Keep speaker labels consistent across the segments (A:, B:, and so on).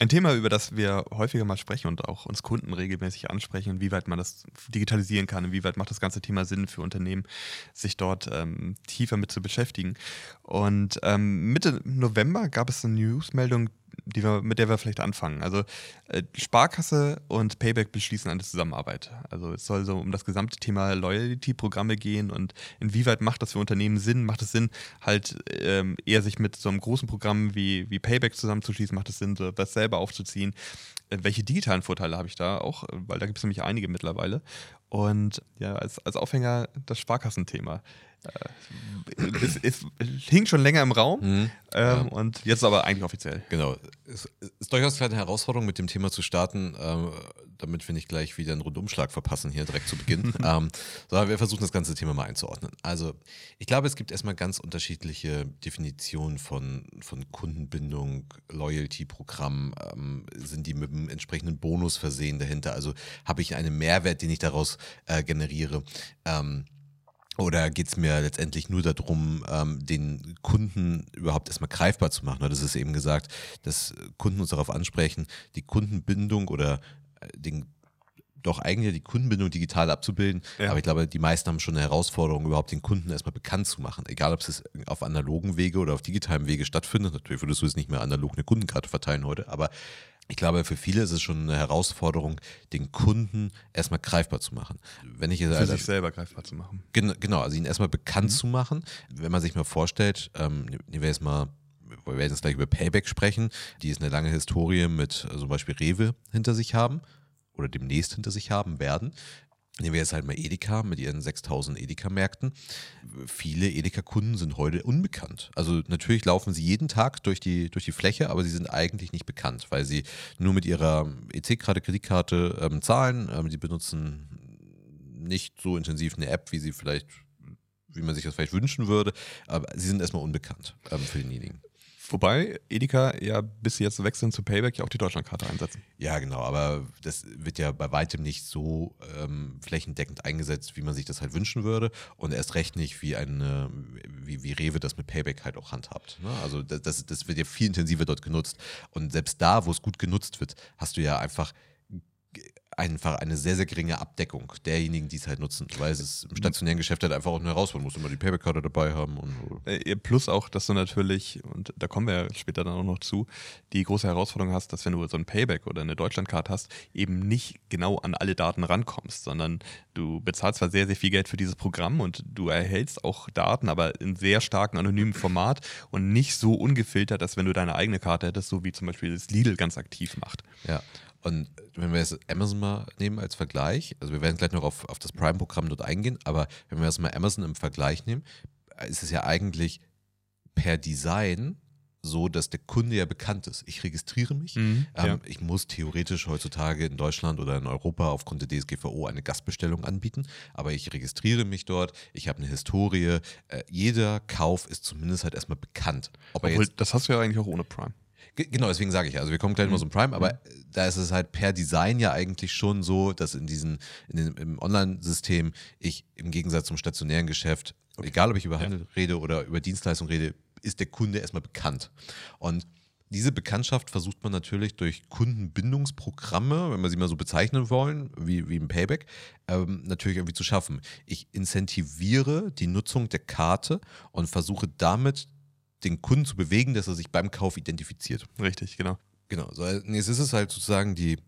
A: Ein Thema, über das wir häufiger mal sprechen und auch uns Kunden regelmäßig ansprechen, inwieweit man das digitalisieren kann, inwieweit macht das ganze Thema Sinn für Unternehmen, sich dort ähm, tiefer mit zu beschäftigen. Und ähm, Mitte November gab es eine Newsmeldung, die wir, mit der wir vielleicht anfangen. Also äh, Sparkasse und Payback beschließen eine Zusammenarbeit. Also es soll so um das gesamte Thema Loyalty-Programme gehen und inwieweit macht das für Unternehmen Sinn? Macht es Sinn, halt ähm, eher sich mit so einem großen Programm wie, wie Payback zusammenzuschließen? Macht es Sinn, so das selber aufzuziehen? Äh, welche digitalen Vorteile habe ich da auch? Weil da gibt es nämlich einige mittlerweile. Und ja, als, als Aufhänger das Sparkassenthema. Äh, es, es, hing schon länger im Raum mhm, ähm, ja. und jetzt aber eigentlich offiziell.
B: Genau. Es ist durchaus eine Herausforderung, mit dem Thema zu starten, ähm, damit wir nicht gleich wieder einen Rundumschlag verpassen hier direkt zu Beginn. ähm, sondern wir versuchen das ganze Thema mal einzuordnen. Also, ich glaube, es gibt erstmal ganz unterschiedliche Definitionen von, von Kundenbindung, Loyalty-Programm. Ähm, sind die mit einem entsprechenden Bonus versehen dahinter? Also, habe ich einen Mehrwert, den ich daraus äh, generiere? Ähm, oder geht es mir letztendlich nur darum, ähm, den Kunden überhaupt erstmal greifbar zu machen? Das ist eben gesagt, dass Kunden uns darauf ansprechen, die Kundenbindung oder äh, den doch eigentlich die Kundenbindung digital abzubilden. Ja. Aber ich glaube, die meisten haben schon eine Herausforderung, überhaupt den Kunden erstmal bekannt zu machen. Egal, ob es auf analogen Wege oder auf digitalem Wege stattfindet. Natürlich würdest du jetzt nicht mehr analog eine Kundenkarte verteilen heute, aber ich glaube, für viele ist es schon eine Herausforderung, den Kunden erstmal greifbar zu machen.
A: Wenn ich jetzt, für also, sich selber greifbar zu machen.
B: Gen genau, also ihn erstmal bekannt mhm. zu machen. Wenn man sich mal vorstellt, ähm, nehmen wir jetzt mal wir werden jetzt gleich über Payback sprechen, die ist eine lange Historie mit äh, zum Beispiel Rewe hinter sich haben oder demnächst hinter sich haben werden. Nehmen wir jetzt halt mal Edeka mit ihren 6000 Edeka-Märkten. Viele Edeka-Kunden sind heute unbekannt. Also natürlich laufen sie jeden Tag durch die, durch die Fläche, aber sie sind eigentlich nicht bekannt, weil sie nur mit ihrer EC-Karte, Kreditkarte ähm, zahlen. Ähm, sie benutzen nicht so intensiv eine App, wie sie vielleicht, wie man sich das vielleicht wünschen würde. Aber sie sind erstmal unbekannt ähm, für denjenigen.
A: Wobei Edeka ja bis jetzt wechseln zu Payback ja auch die Deutschlandkarte einsetzen.
B: Ja, genau, aber das wird ja bei weitem nicht so ähm, flächendeckend eingesetzt, wie man sich das halt wünschen würde. Und erst recht nicht, wie eine, wie, wie Rewe das mit Payback halt auch handhabt. Ne? Also das, das, das wird ja viel intensiver dort genutzt. Und selbst da, wo es gut genutzt wird, hast du ja einfach einfach eine sehr, sehr geringe Abdeckung derjenigen, die es halt nutzen, weil es im stationären Geschäft halt einfach auch eine Herausforderung muss, immer die Payback-Karte dabei haben. Und
A: äh, Plus auch, dass du natürlich, und da kommen wir ja später dann auch noch zu, die große Herausforderung hast, dass wenn du so ein Payback oder eine Deutschlandkarte hast, eben nicht genau an alle Daten rankommst, sondern du bezahlst zwar sehr, sehr viel Geld für dieses Programm und du erhältst auch Daten, aber in sehr starkem anonymen Format und nicht so ungefiltert, dass wenn du deine eigene Karte hättest, so wie zum Beispiel das Lidl ganz aktiv macht.
B: Ja, und wenn wir jetzt Amazon mal nehmen als Vergleich, also wir werden gleich noch auf, auf das Prime-Programm dort eingehen, aber wenn wir jetzt mal Amazon im Vergleich nehmen, ist es ja eigentlich per Design so, dass der Kunde ja bekannt ist. Ich registriere mich. Mhm, ähm, ja. Ich muss theoretisch heutzutage in Deutschland oder in Europa aufgrund der DSGVO eine Gastbestellung anbieten, aber ich registriere mich dort. Ich habe eine Historie. Äh, jeder Kauf ist zumindest halt erstmal bekannt.
A: Obwohl, das hast du ja eigentlich auch ohne Prime.
B: Genau, deswegen sage ich ja. Also wir kommen gleich mhm. mal zum Prime, aber mhm. da ist es halt per Design ja eigentlich schon so, dass in diesem, in im Online-System ich im Gegensatz zum stationären Geschäft, okay. egal ob ich über Handel ja. rede oder über Dienstleistung rede, ist der Kunde erstmal bekannt. Und diese Bekanntschaft versucht man natürlich durch Kundenbindungsprogramme, wenn wir sie mal so bezeichnen wollen, wie, wie im Payback, ähm, natürlich irgendwie zu schaffen. Ich incentiviere die Nutzung der Karte und versuche damit den Kunden zu bewegen, dass er sich beim Kauf identifiziert.
A: Richtig, genau.
B: Genau. So, jetzt ist es halt sozusagen die,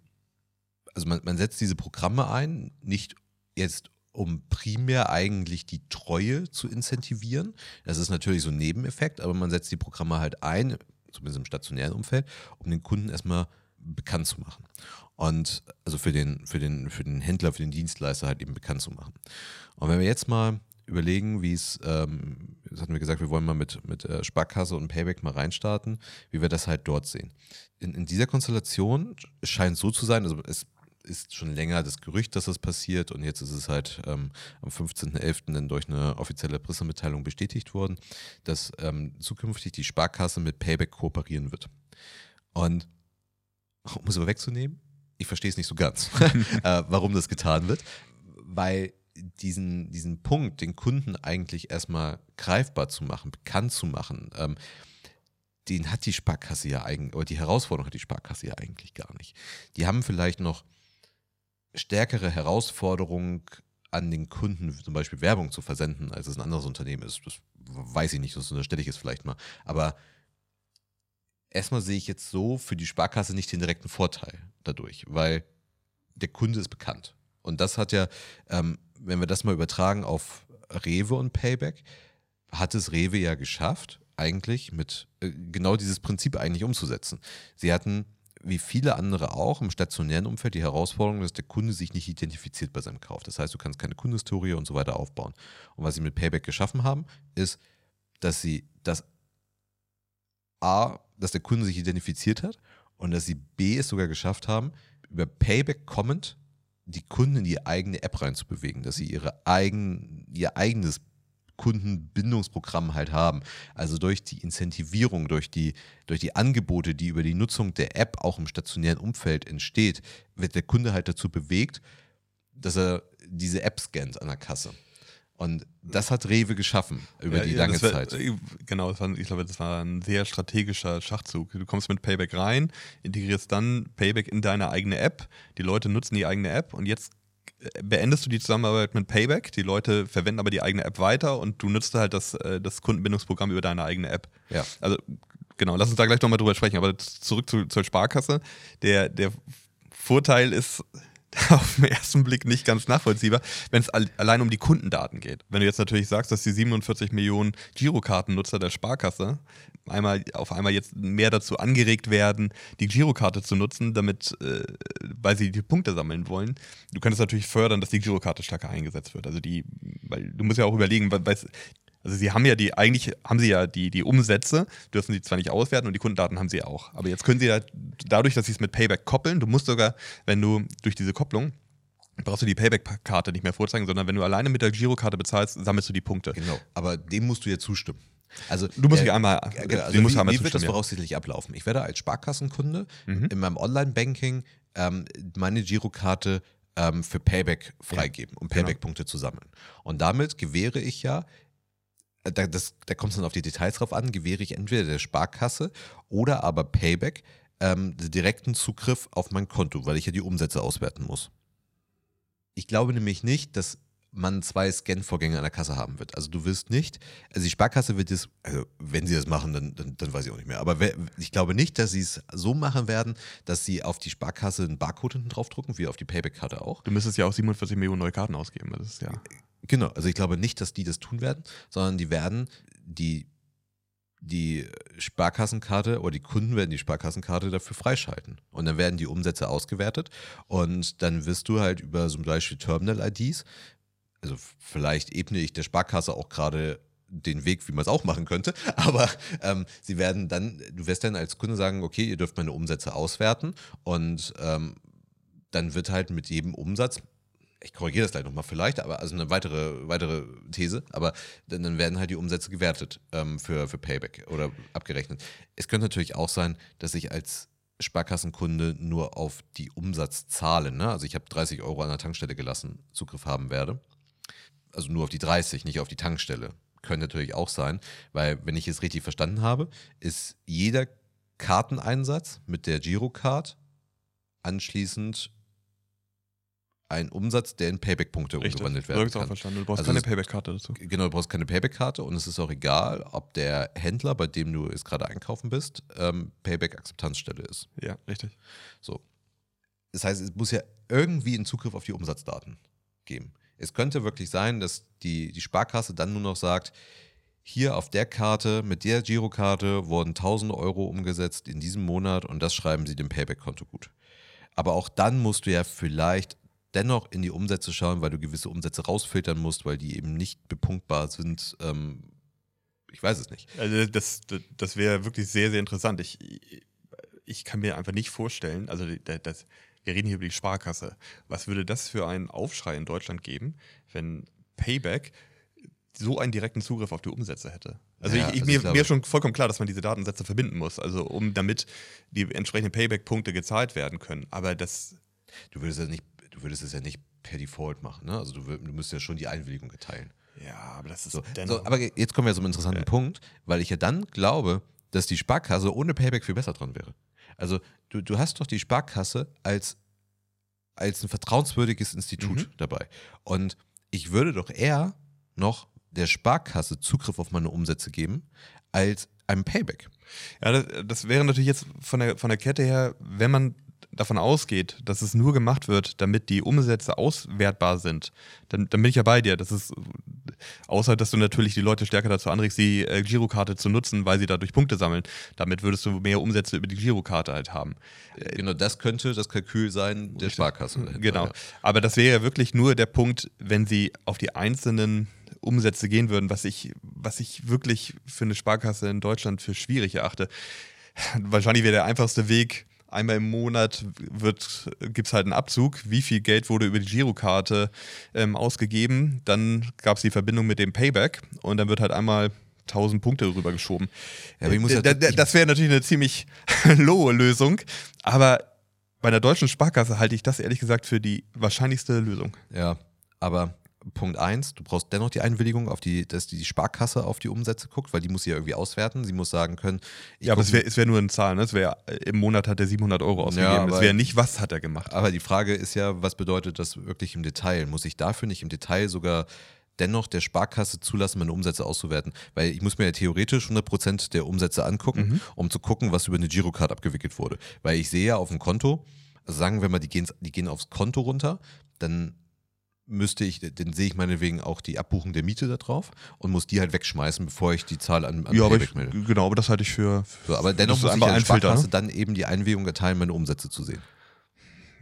B: also man, man setzt diese Programme ein, nicht jetzt um primär eigentlich die Treue zu incentivieren. Das ist natürlich so ein Nebeneffekt, aber man setzt die Programme halt ein, zumindest im stationären Umfeld, um den Kunden erstmal bekannt zu machen. Und also für den, für den, für den Händler, für den Dienstleister halt eben bekannt zu machen. Und wenn wir jetzt mal überlegen, wie es, ähm, das hatten wir gesagt, wir wollen mal mit, mit äh, Sparkasse und Payback mal reinstarten, wie wir das halt dort sehen. In, in dieser Konstellation scheint es so zu sein, also es ist schon länger das Gerücht, dass das passiert und jetzt ist es halt ähm, am 15.11. dann durch eine offizielle Pressemitteilung bestätigt worden, dass ähm, zukünftig die Sparkasse mit Payback kooperieren wird. Und um es aber wegzunehmen, ich verstehe es nicht so ganz, äh, warum das getan wird, weil diesen, diesen Punkt, den Kunden eigentlich erstmal greifbar zu machen, bekannt zu machen, ähm, den hat die Sparkasse ja eigentlich, oder die Herausforderung hat die Sparkasse ja eigentlich gar nicht. Die haben vielleicht noch stärkere Herausforderungen an den Kunden, zum Beispiel Werbung zu versenden, als es ein anderes Unternehmen ist. Das weiß ich nicht, das unterstelle ich jetzt vielleicht mal. Aber erstmal sehe ich jetzt so für die Sparkasse nicht den direkten Vorteil dadurch, weil der Kunde ist bekannt. Und das hat ja, ähm, wenn wir das mal übertragen auf Rewe und Payback, hat es Rewe ja geschafft, eigentlich mit äh, genau dieses Prinzip eigentlich umzusetzen. Sie hatten wie viele andere auch im stationären Umfeld die Herausforderung, dass der Kunde sich nicht identifiziert bei seinem Kauf. Das heißt, du kannst keine Kundenhistorie und so weiter aufbauen. Und was sie mit Payback geschaffen haben, ist, dass sie das A, dass der Kunde sich identifiziert hat und dass sie B es sogar geschafft haben, über Payback kommend die Kunden in die eigene App reinzubewegen, dass sie ihre eigen, ihr eigenes Kundenbindungsprogramm halt haben. Also durch die Incentivierung, durch die, durch die Angebote, die über die Nutzung der App auch im stationären Umfeld entsteht, wird der Kunde halt dazu bewegt, dass er diese App scannt an der Kasse. Und das hat Rewe geschaffen über ja, die lange
A: war,
B: Zeit.
A: Genau, das war, ich glaube, das war ein sehr strategischer Schachzug. Du kommst mit Payback rein, integrierst dann Payback in deine eigene App. Die Leute nutzen die eigene App und jetzt beendest du die Zusammenarbeit mit Payback. Die Leute verwenden aber die eigene App weiter und du nutzt halt das, äh, das Kundenbindungsprogramm über deine eigene App.
B: Ja.
A: Also genau, lass uns da gleich nochmal drüber sprechen. Aber zurück zu, zur Sparkasse. Der, der Vorteil ist auf den ersten Blick nicht ganz nachvollziehbar, wenn es allein um die Kundendaten geht. Wenn du jetzt natürlich sagst, dass die 47 Millionen Girokartennutzer der Sparkasse einmal auf einmal jetzt mehr dazu angeregt werden, die Girokarte zu nutzen, damit, äh, weil sie die Punkte sammeln wollen. Du könntest natürlich fördern, dass die Girokarte stärker eingesetzt wird. Also die, weil du musst ja auch überlegen, weil, also sie haben ja die, eigentlich haben sie ja die, die Umsätze, dürfen sie zwar nicht auswerten und die Kundendaten haben sie auch. Aber jetzt können sie ja dadurch, dass sie es mit Payback koppeln, du musst sogar, wenn du durch diese Kopplung brauchst du die Payback-Karte nicht mehr vorzeigen, sondern wenn du alleine mit der Girokarte bezahlst, sammelst du die Punkte.
B: Genau, aber dem musst du ja zustimmen.
A: Also du musst äh, einmal,
B: genau, also wie, einmal wie wird das voraussichtlich ablaufen? Ich werde als Sparkassenkunde mhm. in meinem Online-Banking ähm, meine Girokarte ähm, für Payback freigeben, um genau. Payback-Punkte genau. zu sammeln. Und damit gewähre ich ja äh, da, das, da kommt es dann auf die Details drauf an, gewähre ich entweder der Sparkasse oder aber Payback ähm, direkten Zugriff auf mein Konto, weil ich ja die Umsätze auswerten muss. Ich glaube nämlich nicht, dass man zwei Scan-Vorgänge an der Kasse haben wird. Also du wirst nicht, also die Sparkasse wird es, also wenn sie das machen, dann, dann, dann weiß ich auch nicht mehr. Aber ich glaube nicht, dass sie es so machen werden, dass sie auf die Sparkasse einen Barcode hinten draufdrucken, wie auf die Payback-Karte auch.
A: Du müsstest ja auch 47 Millionen neue Karten ausgeben. Das ist ja.
B: Genau, also ich glaube nicht, dass die das tun werden, sondern die werden die die Sparkassenkarte oder die Kunden werden die Sparkassenkarte dafür freischalten. Und dann werden die Umsätze ausgewertet und dann wirst du halt über zum Beispiel Terminal-IDs also vielleicht ebne ich der Sparkasse auch gerade den Weg, wie man es auch machen könnte. Aber ähm, sie werden dann, du wirst dann als Kunde sagen, okay, ihr dürft meine Umsätze auswerten und ähm, dann wird halt mit jedem Umsatz, ich korrigiere das gleich nochmal vielleicht, aber also eine weitere, weitere These, aber dann, dann werden halt die Umsätze gewertet ähm, für, für Payback oder abgerechnet. Es könnte natürlich auch sein, dass ich als Sparkassenkunde nur auf die Umsatzzahlen, ne? also ich habe 30 Euro an der Tankstelle gelassen, Zugriff haben werde also nur auf die 30, nicht auf die Tankstelle. Könnte natürlich auch sein, weil, wenn ich es richtig verstanden habe, ist jeder Karteneinsatz mit der Girocard anschließend ein Umsatz, der in Payback-Punkte umgewandelt werden kann.
A: Auch verstanden. Du brauchst also keine Payback-Karte dazu.
B: Genau, du brauchst keine Payback-Karte und es ist auch egal, ob der Händler, bei dem du jetzt gerade einkaufen bist, ähm, Payback-Akzeptanzstelle ist.
A: Ja, richtig.
B: So. Das heißt, es muss ja irgendwie einen Zugriff auf die Umsatzdaten geben. Es könnte wirklich sein, dass die, die Sparkasse dann nur noch sagt, hier auf der Karte, mit der Girokarte wurden 1000 Euro umgesetzt in diesem Monat und das schreiben sie dem Payback-Konto gut. Aber auch dann musst du ja vielleicht dennoch in die Umsätze schauen, weil du gewisse Umsätze rausfiltern musst, weil die eben nicht bepunktbar sind. Ähm, ich weiß es nicht.
A: Also das, das wäre wirklich sehr, sehr interessant. Ich, ich kann mir einfach nicht vorstellen, also das, wir reden hier über die Sparkasse. Was würde das für einen Aufschrei in Deutschland geben, wenn Payback so einen direkten Zugriff auf die Umsätze hätte? Also, ja, ich, ich, also mir, ist schon vollkommen klar, dass man diese Datensätze verbinden muss, also um damit die entsprechenden Payback-Punkte gezahlt werden können. Aber das.
B: Du würdest es nicht, du würdest es ja nicht per Default machen, ne? Also du, du müsstest ja schon die Einwilligung erteilen.
A: Ja, aber das ist
B: so, so, Aber jetzt kommen wir zum interessanten ja. Punkt, weil ich ja dann glaube, dass die Sparkasse ohne Payback viel besser dran wäre. Also du, du hast doch die Sparkasse als, als ein vertrauenswürdiges Institut
A: Mhm.
B: dabei. Und ich würde doch eher noch der Sparkasse Zugriff auf meine Umsätze geben, als einem Payback.
A: Ja, das, das wäre natürlich jetzt von der, von der Kette her, wenn man davon ausgeht, dass es nur gemacht wird, damit die Umsätze auswertbar sind, dann, dann bin ich ja bei dir. Das ist, außer dass du natürlich die Leute stärker dazu anregst, die äh, Girokarte zu nutzen, weil sie dadurch Punkte sammeln. Damit würdest du mehr Umsätze über die Girokarte halt haben.
B: Genau, das könnte das Kalkül sein der Sparkasse. dahinter,
A: Genau.
B: ja.
A: Aber das wäre ja wirklich nur der Punkt, wenn sie auf die einzelnen Umsätze gehen würden, was ich, was ich wirklich für eine Sparkasse in Deutschland für schwierig erachte. Wahrscheinlich wäre der einfachste Weg, einmal im Monat gibt es halt einen Abzug, wie viel Geld wurde über die Girokarte ähm, ausgegeben. Dann gab es die Verbindung mit dem Payback und dann wird halt einmal 1000 Punkte rübergeschoben.
B: Ja, muss ja-
A: Da- da- das wäre natürlich eine ziemlich lohe Lösung, aber bei der deutschen Sparkasse halte ich das ehrlich gesagt für die wahrscheinlichste Lösung.
B: Ja, aber Punkt eins, du brauchst dennoch die Einwilligung, auf die, dass die Sparkasse auf die Umsätze guckt, weil die muss sie ja irgendwie auswerten. Sie muss sagen können, ich
A: Ja, aber es wäre wär nur eine Zahl. Ne? Es wär, äh, Im Monat hat er 700 Euro ausgegeben.
B: aber-
A: es wäre nicht, was hat er gemacht.
B: aber die Frage ist ja, was bedeutet das wirklich im Detail? Muss ich dafür nicht im Detail sogar dennoch der Sparkasse zulassen, meine Umsätze auszuwerten? Weil ich muss mir ja theoretisch 100% der Umsätze angucken,
A: Mhm.
B: um zu gucken, was über eine Girocard abgewickelt wurde. Weil ich sehe ja auf dem Konto, also sagen wir mal, die gehen, die gehen aufs Konto runter, dann müsste ich, dann sehe ich meinetwegen auch die Abbuchung der Miete da drauf und muss die halt wegschmeißen, bevor ich die Zahl an, an
A: Ja, aber ich,
B: Payback melde.
A: genau, aber das halte ich für.
B: So, aber dennoch muss ich
A: Filter,
B: Sparkasse
A: ne?
B: dann eben die Einwilligung erteilen, meine Umsätze zu sehen.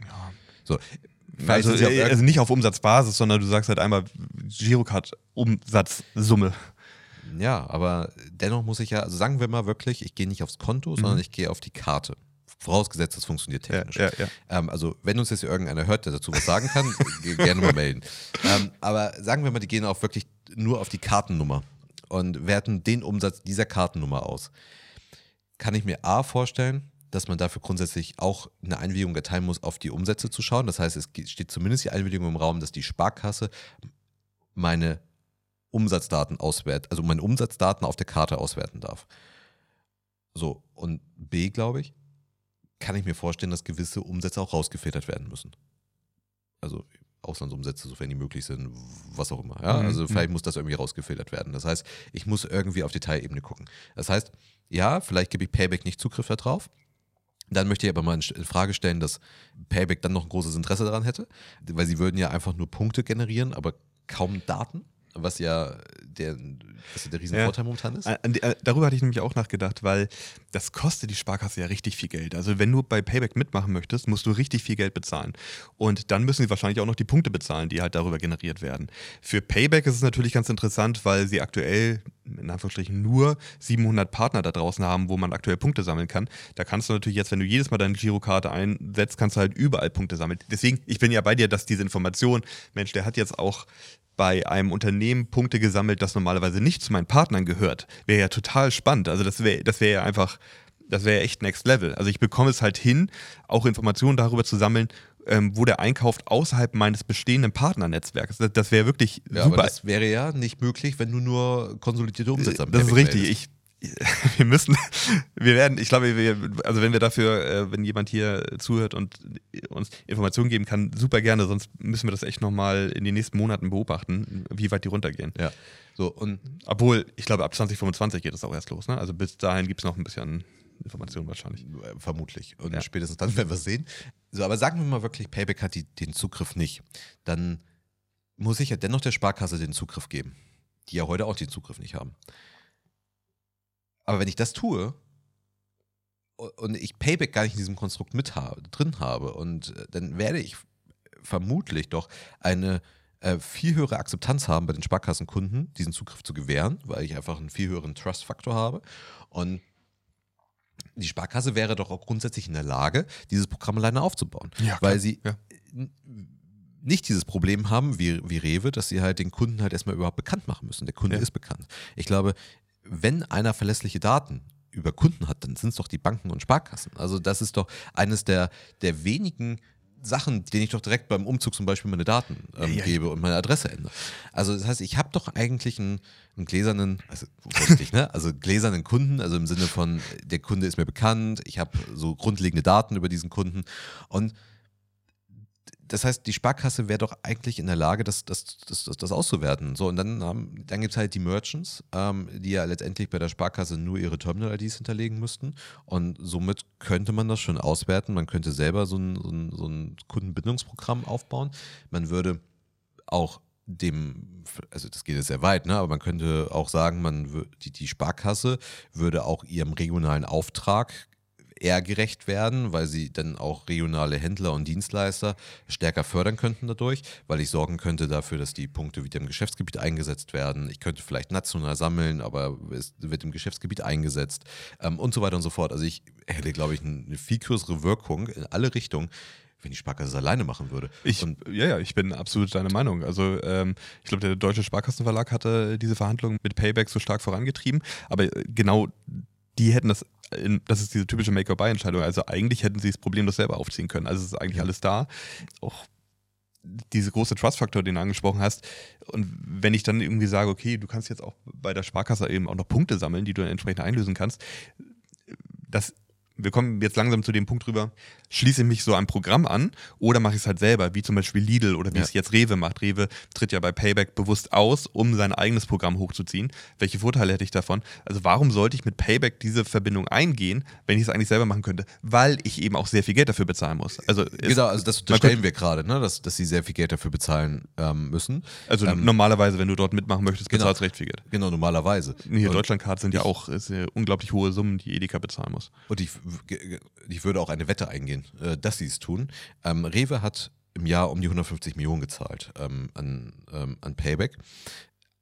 A: Ja.
B: So.
A: Also,
B: ja
A: äh, also nicht auf Umsatzbasis, sondern du sagst halt einmal Girocard-Umsatzsumme.
B: Ja, aber dennoch muss ich ja, also sagen wir mal wirklich, ich gehe nicht aufs Konto, sondern ich gehe auf die Karte. Vorausgesetzt, das funktioniert
A: Mhm. Ja,
B: technisch.
A: ja, ja.
B: Ähm, also, wenn uns jetzt irgendeiner hört, der dazu was sagen kann, gerne mal melden. Ähm, aber sagen wir mal, die gehen auch wirklich nur auf die Kartennummer und werten den Umsatz dieser Kartennummer aus. Kann ich mir A vorstellen, dass man dafür grundsätzlich auch eine Einwilligung erteilen muss, auf die Umsätze zu schauen. Das heißt, es steht zumindest die Einwilligung im Raum, dass die Sparkasse meine Umsatzdaten auswertet, also meine Umsatzdaten auf der Karte auswerten darf. So, und B, glaube ich, kann ich mir vorstellen, dass gewisse Umsätze auch rausgefiltert werden müssen. Also Auslandsumsätze, sofern die möglich sind, was auch immer. Ja?
A: Mhm,
B: Also
A: mhm.
B: vielleicht muss das irgendwie rausgefiltert werden. Das heißt, ich muss irgendwie auf Detailebene gucken. Das heißt, ja, vielleicht gebe ich Payback nicht Zugriff darauf. Dann möchte ich aber mal in Frage stellen, dass Payback dann noch ein großes Interesse daran hätte, weil sie würden ja einfach nur Punkte generieren, aber kaum Daten, was ja der, was ja der Riesenvorteil momentan ist.
A: Die- äh, Darüber hatte ich nämlich auch nachgedacht, weil das kostet die Sparkasse ja richtig viel Geld. Also wenn du bei Payback mitmachen möchtest, musst du richtig viel Geld bezahlen. Und dann müssen sie wahrscheinlich auch noch die Punkte bezahlen, die halt darüber generiert werden. Für Payback ist es natürlich ganz interessant, weil sie aktuell in Anführungsstrichen nur 700 Partner da draußen haben, wo man aktuell Punkte sammeln kann. Da kannst du natürlich jetzt, wenn du jedes Mal deine Girokarte einsetzt, kannst du halt überall Punkte sammeln. Deswegen, ich bin ja bei dir, dass diese Information, Mensch, der hat jetzt auch bei einem Unternehmen Punkte gesammelt, das normalerweise nicht zu meinen Partnern gehört. Wäre ja total spannend. Also das wäre das wäre ja einfach, das wäre ja echt Next Level. Also ich bekomme es halt hin, auch Informationen darüber zu sammeln, ähm, wo der einkauft außerhalb meines bestehenden Partnernetzwerks. Das, das wäre wirklich
B: Ja, aber
A: super.
B: das wäre ja nicht möglich, wenn du nur konsolidierte Umsätze
A: Das ist richtig. Ich, wir müssen, wir werden, ich glaube, wir, also wenn wir dafür, äh, wenn jemand hier zuhört und uns Informationen geben kann, super gerne, sonst müssen wir das echt nochmal in den nächsten Monaten beobachten, wie weit die runtergehen.
B: Ja. So, und
A: Obwohl, ich glaube, ab 2025 geht das auch erst los, ne? Also bis dahin gibt es noch ein bisschen Informationen wahrscheinlich.
B: äh, vermutlich. Und
A: Ja.
B: spätestens dann werden wir es sehen. So, aber sagen wir mal wirklich, Payback hat die, den Zugriff nicht. Dann muss ich ja dennoch der Sparkasse den Zugriff geben, die ja heute auch den Zugriff nicht haben. Aber wenn ich das tue und ich Payback gar nicht in diesem Konstrukt mit habe, drin habe, und äh, dann werde ich vermutlich doch eine äh, viel höhere Akzeptanz haben bei den Sparkassenkunden, diesen Zugriff zu gewähren, weil ich einfach einen viel höheren Trust-Faktor habe. Und die Sparkasse wäre doch auch grundsätzlich in der Lage, dieses Programm alleine aufzubauen.
A: Ja,
B: weil sie
A: ja.
B: nicht dieses Problem haben wie, wie Rewe, dass sie halt den Kunden halt erstmal überhaupt bekannt machen müssen. Der Kunde
A: Ja.
B: ist bekannt. Ich glaube, wenn einer verlässliche Daten über Kunden hat, dann sind es doch die Banken und Sparkassen. Also das ist doch eines der, der wenigen Sachen, denen ich doch direkt beim Umzug zum Beispiel meine Daten ähm,
A: Ja, ja.
B: gebe und meine Adresse ändere. Also das heißt, ich habe doch eigentlich einen, einen gläsernen, also richtig, ne? Also gläsernen Kunden, also im Sinne von, der Kunde ist mir bekannt, ich habe so grundlegende Daten über diesen Kunden und das heißt, die Sparkasse wäre doch eigentlich in der Lage, das, das, das, das, das auszuwerten. So, und dann, haben, dann gibt es halt die Merchants, ähm, die ja letztendlich bei der Sparkasse nur ihre Terminal-IDs hinterlegen müssten. Und somit könnte man das schon auswerten. Man könnte selber so ein, so ein, so ein Kundenbindungsprogramm aufbauen. Man würde auch dem, also das geht jetzt sehr weit, ne? aber man könnte auch sagen, man die, die Sparkasse würde auch ihrem regionalen Auftrag eher gerecht werden, weil sie dann auch regionale Händler und Dienstleister stärker fördern könnten dadurch, weil ich sorgen könnte dafür, dass die Punkte wieder im Geschäftsgebiet eingesetzt werden. Ich könnte vielleicht national sammeln, aber es wird im Geschäftsgebiet eingesetzt ähm, und so weiter und so fort. Also ich hätte, glaube ich, eine viel größere Wirkung in alle Richtungen, wenn die Sparkasse es alleine machen würde.
A: Ich,
B: und
A: ja, ja, ich bin absolut deiner Meinung. Also ähm, ich glaube, der Deutsche Sparkassenverlag hatte diese Verhandlungen mit Payback so stark vorangetrieben, aber äh, genau die hätten das, in, das ist diese typische Make-or-Buy-Entscheidung, also eigentlich hätten sie das problemlos selber aufziehen können. Also es ist eigentlich alles da. Auch diese große Trust-Faktor, den du angesprochen hast. Und wenn ich dann irgendwie sage, okay, du kannst jetzt auch bei der Sparkasse eben auch noch Punkte sammeln, die du dann entsprechend einlösen kannst, das, wir kommen jetzt langsam zu dem Punkt rüber, schließe ich mich so einem Programm an oder mache ich es halt selber, wie zum Beispiel Lidl oder wie
B: Ja.
A: es jetzt Rewe macht. Rewe tritt ja bei Payback bewusst aus, um sein eigenes Programm hochzuziehen. Welche Vorteile hätte ich davon? Also warum sollte ich mit Payback diese Verbindung eingehen, wenn ich es eigentlich selber machen könnte? Weil ich eben auch sehr viel Geld dafür bezahlen muss. Also,
B: genau, also das unterstellen wir gerade, ne? dass, dass sie sehr viel Geld dafür bezahlen ähm, müssen.
A: also
B: ähm,
A: normalerweise, wenn du dort mitmachen möchtest,
B: genau.
A: bezahlst du recht viel Geld.
B: Genau, normalerweise.
A: Hier Deutschlandcard sind ja auch unglaublich hohe Summen, die Edeka bezahlen muss.
B: Und ich, ich würde auch eine Wette eingehen, äh, dass sie es tun. Ähm, Rewe hat im Jahr um die 150 Millionen gezahlt ähm, an, ähm, an Payback.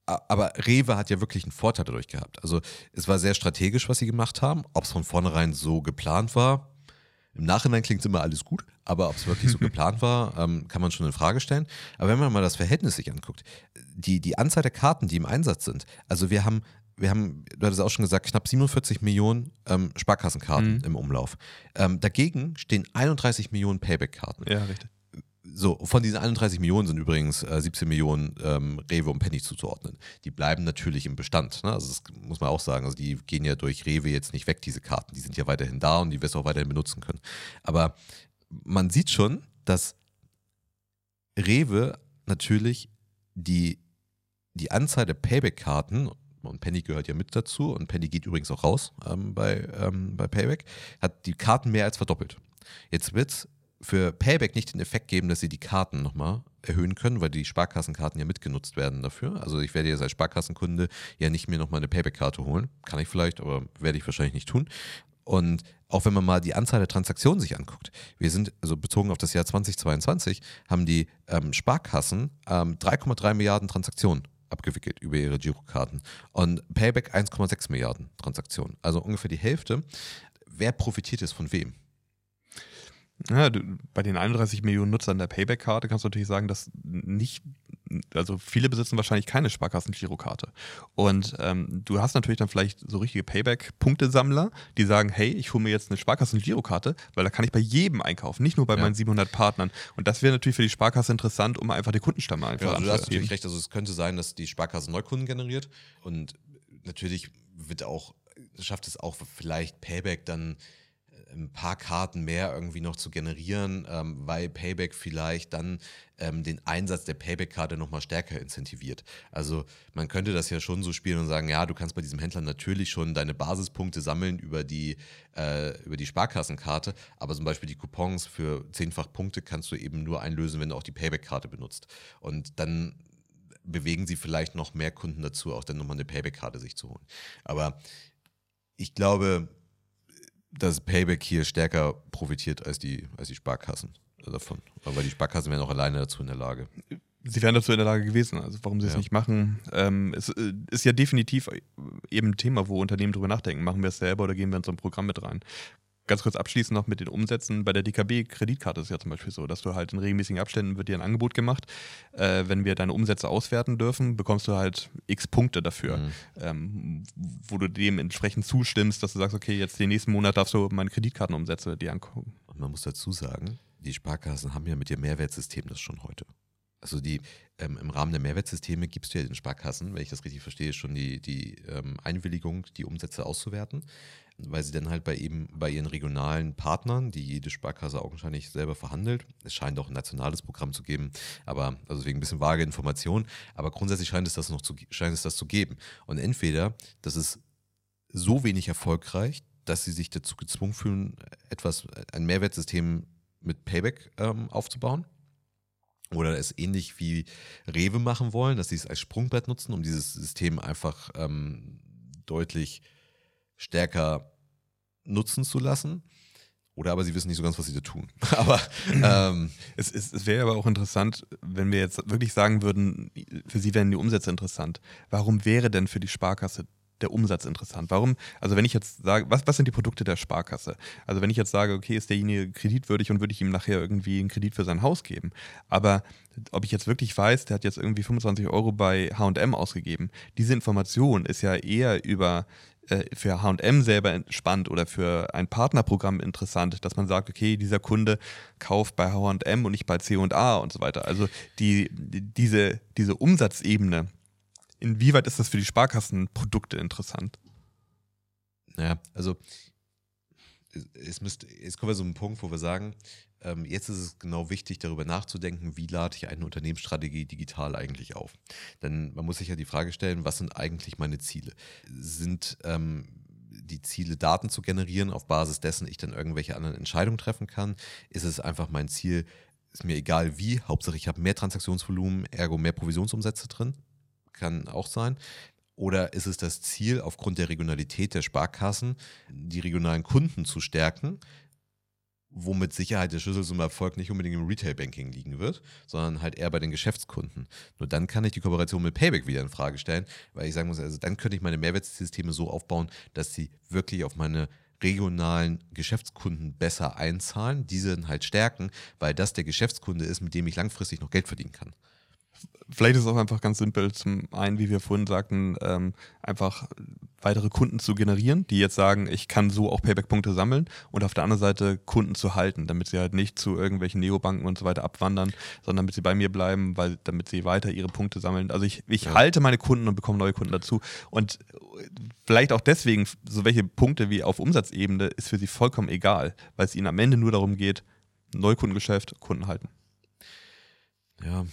B: Aber Rewe hat ja wirklich einen Vorteil dadurch gehabt. Also es war sehr strategisch, was sie gemacht haben. Ob es von vornherein so geplant war, im Nachhinein klingt immer alles gut, aber ob es wirklich so geplant war, ähm, kann man schon in Frage stellen. Aber wenn man mal das Verhältnis sich anguckt, die, die Anzahl der Karten, die im Einsatz sind, also wir haben, wir haben, du hattest auch schon gesagt, knapp 47 Millionen ähm, Sparkassenkarten
A: Mhm.
B: im Umlauf. Ähm, dagegen stehen 31 Millionen Payback-Karten.
A: Ja, richtig.
B: So, von diesen 31 Millionen sind übrigens äh, 17 Millionen ähm, Rewe und Penny zuzuordnen. Die bleiben natürlich im Bestand. Ne? Also das muss man auch sagen. Also die gehen ja durch Rewe jetzt nicht weg, diese Karten. Die sind ja weiterhin da und die wirst du auch weiterhin benutzen können. Aber man sieht schon, dass Rewe natürlich die, die Anzahl der Payback-Karten, und Penny gehört ja mit dazu, und Penny geht übrigens auch raus ähm, bei, ähm, bei Payback, hat die Karten mehr als verdoppelt. Jetzt wird es für Payback nicht den Effekt geben, dass sie die Karten nochmal erhöhen können, weil die Sparkassenkarten ja mitgenutzt werden dafür. Also ich werde jetzt als Sparkassenkunde ja nicht mir nochmal eine Payback-Karte holen. Kann ich vielleicht, aber werde ich wahrscheinlich nicht tun. Und auch wenn man mal die Anzahl der Transaktionen sich anguckt, wir sind, also bezogen auf das Jahr 2022, haben die ähm, Sparkassen ähm, 3,3 Milliarden Transaktionen abgewickelt über ihre Girokarten und Payback 1,6 Milliarden Transaktionen. Also ungefähr die Hälfte. Wer profitiert jetzt von wem?
A: Ja, du, bei den 31 Millionen Nutzern der Payback-Karte kannst du natürlich sagen, dass nicht, also viele besitzen wahrscheinlich keine Sparkassen-Girokarte. Und ähm, du hast natürlich dann vielleicht so richtige Payback-Punktesammler, die sagen, hey, ich hole mir jetzt eine Sparkassen-Girokarte, weil da kann ich bei jedem einkaufen, nicht nur bei
B: Ja.
A: meinen 700 Partnern. Und das wäre natürlich für die Sparkasse interessant, um einfach den Kundenstamm einfach
B: Ja, also du hast natürlich recht. Also es könnte sein, dass die Sparkasse Neukunden generiert und natürlich wird auch, schafft es auch vielleicht Payback dann ein paar Karten mehr irgendwie noch zu generieren, ähm, weil Payback vielleicht dann ähm, den Einsatz der Payback-Karte nochmal stärker incentiviert. Also man könnte das ja schon so spielen und sagen, ja, du kannst bei diesem Händler natürlich schon deine Basispunkte sammeln über die, äh, über die Sparkassenkarte, aber zum Beispiel die Coupons für zehnfach Punkte kannst du eben nur einlösen, wenn du auch die Payback-Karte benutzt. Und dann bewegen sie vielleicht noch mehr Kunden dazu, auch dann nochmal eine Payback-Karte sich zu holen. Aber ich glaube, dass Payback hier stärker profitiert als die, als die Sparkassen davon. Weil die Sparkassen wären auch alleine dazu in der Lage.
A: Sie wären dazu in der Lage gewesen, also warum sie es
B: Ja.
A: nicht machen. Ähm, es äh, ist ja definitiv eben ein Thema, wo Unternehmen drüber nachdenken. Machen wir es selber oder gehen wir in so ein Programm mit rein? Ganz kurz abschließend noch mit den Umsätzen. Bei der DKB-Kreditkarte ist es ja zum Beispiel so, dass du halt in regelmäßigen Abständen wird dir ein Angebot gemacht. Äh, wenn wir deine Umsätze auswerten dürfen, bekommst du halt x Punkte dafür,
B: Mhm.
A: ähm, wo du dementsprechend zustimmst, dass du sagst, okay, jetzt den nächsten Monat darfst du meine Kreditkartenumsätze dir angucken.
B: Und man muss dazu sagen, die Sparkassen haben ja mit ihrem Mehrwertsystem das schon heute. Also die ähm, im Rahmen der Mehrwertsysteme gibst du ja den Sparkassen, wenn ich das richtig verstehe, schon die, die ähm, Einwilligung, die Umsätze auszuwerten, weil sie dann halt bei eben bei ihren regionalen Partnern, die jede Sparkasse augenscheinlich selber verhandelt, es scheint auch ein nationales Programm zu geben, aber also deswegen ein bisschen vage Information, aber grundsätzlich scheint es das noch zu scheint es das zu geben. Und entweder das ist so wenig erfolgreich, dass sie sich dazu gezwungen fühlen, etwas ein Mehrwertsystem mit Payback ähm, aufzubauen oder es ähnlich wie Rewe machen wollen, dass sie es als Sprungbrett nutzen, um dieses System einfach ähm, deutlich stärker nutzen zu lassen. Oder aber sie wissen nicht so ganz, was sie da tun. aber
A: ähm, es, es, es wäre aber auch interessant, wenn wir jetzt wirklich sagen würden, für sie wären die Umsätze interessant. Warum wäre denn für die Sparkasse der Umsatz interessant? Warum, also wenn ich jetzt sage, was, was sind die Produkte der Sparkasse? Also wenn ich jetzt sage, okay, ist derjenige kreditwürdig und würde ich ihm nachher irgendwie einen Kredit für sein Haus geben, aber ob ich jetzt wirklich weiß, der hat jetzt irgendwie 25 Euro bei HM ausgegeben, diese Information ist ja eher über für HM selber spannend oder für ein Partnerprogramm interessant, dass man sagt, okay, dieser Kunde kauft bei HM und nicht bei CA und so weiter. Also die, die, diese, diese Umsatzebene, inwieweit ist das für die Sparkassenprodukte interessant?
B: Naja, also es müsste, jetzt kommen wir so einem Punkt, wo wir sagen, ähm, jetzt ist es genau wichtig, darüber nachzudenken, wie lade ich eine Unternehmensstrategie digital eigentlich auf. Denn man muss sich ja die Frage stellen, was sind eigentlich meine Ziele? Sind ähm, die Ziele, Daten zu generieren, auf Basis dessen ich dann irgendwelche anderen Entscheidungen treffen kann? Ist es einfach mein Ziel, ist mir egal wie, Hauptsache ich habe mehr Transaktionsvolumen, ergo mehr Provisionsumsätze drin? kann auch sein. Oder ist es das Ziel, aufgrund der Regionalität der Sparkassen die regionalen Kunden zu stärken, womit Sicherheit der Schlüssel zum Erfolg nicht unbedingt im Retail-Banking liegen wird, sondern halt eher bei den Geschäftskunden. Nur dann kann ich die Kooperation mit Payback wieder in Frage stellen, weil ich sagen muss, also dann könnte ich meine Mehrwertssysteme so aufbauen, dass sie wirklich auf meine regionalen Geschäftskunden besser einzahlen, diese halt stärken, weil das der Geschäftskunde ist, mit dem ich langfristig noch Geld verdienen kann
A: vielleicht ist es auch einfach ganz simpel, zum einen, wie wir vorhin sagten, ähm, einfach weitere Kunden zu generieren, die jetzt sagen, ich kann so auch Payback-Punkte sammeln und auf der anderen Seite Kunden zu halten, damit sie halt nicht zu irgendwelchen Neobanken und so weiter abwandern, sondern damit sie bei mir bleiben, weil damit sie weiter ihre Punkte sammeln. Also ich, ich ja. halte meine Kunden und bekomme neue Kunden dazu. Und vielleicht auch deswegen, so welche Punkte wie auf Umsatzebene ist für sie vollkommen egal, weil es ihnen am Ende nur darum geht, Neukundengeschäft, Kunden halten.
B: Ja,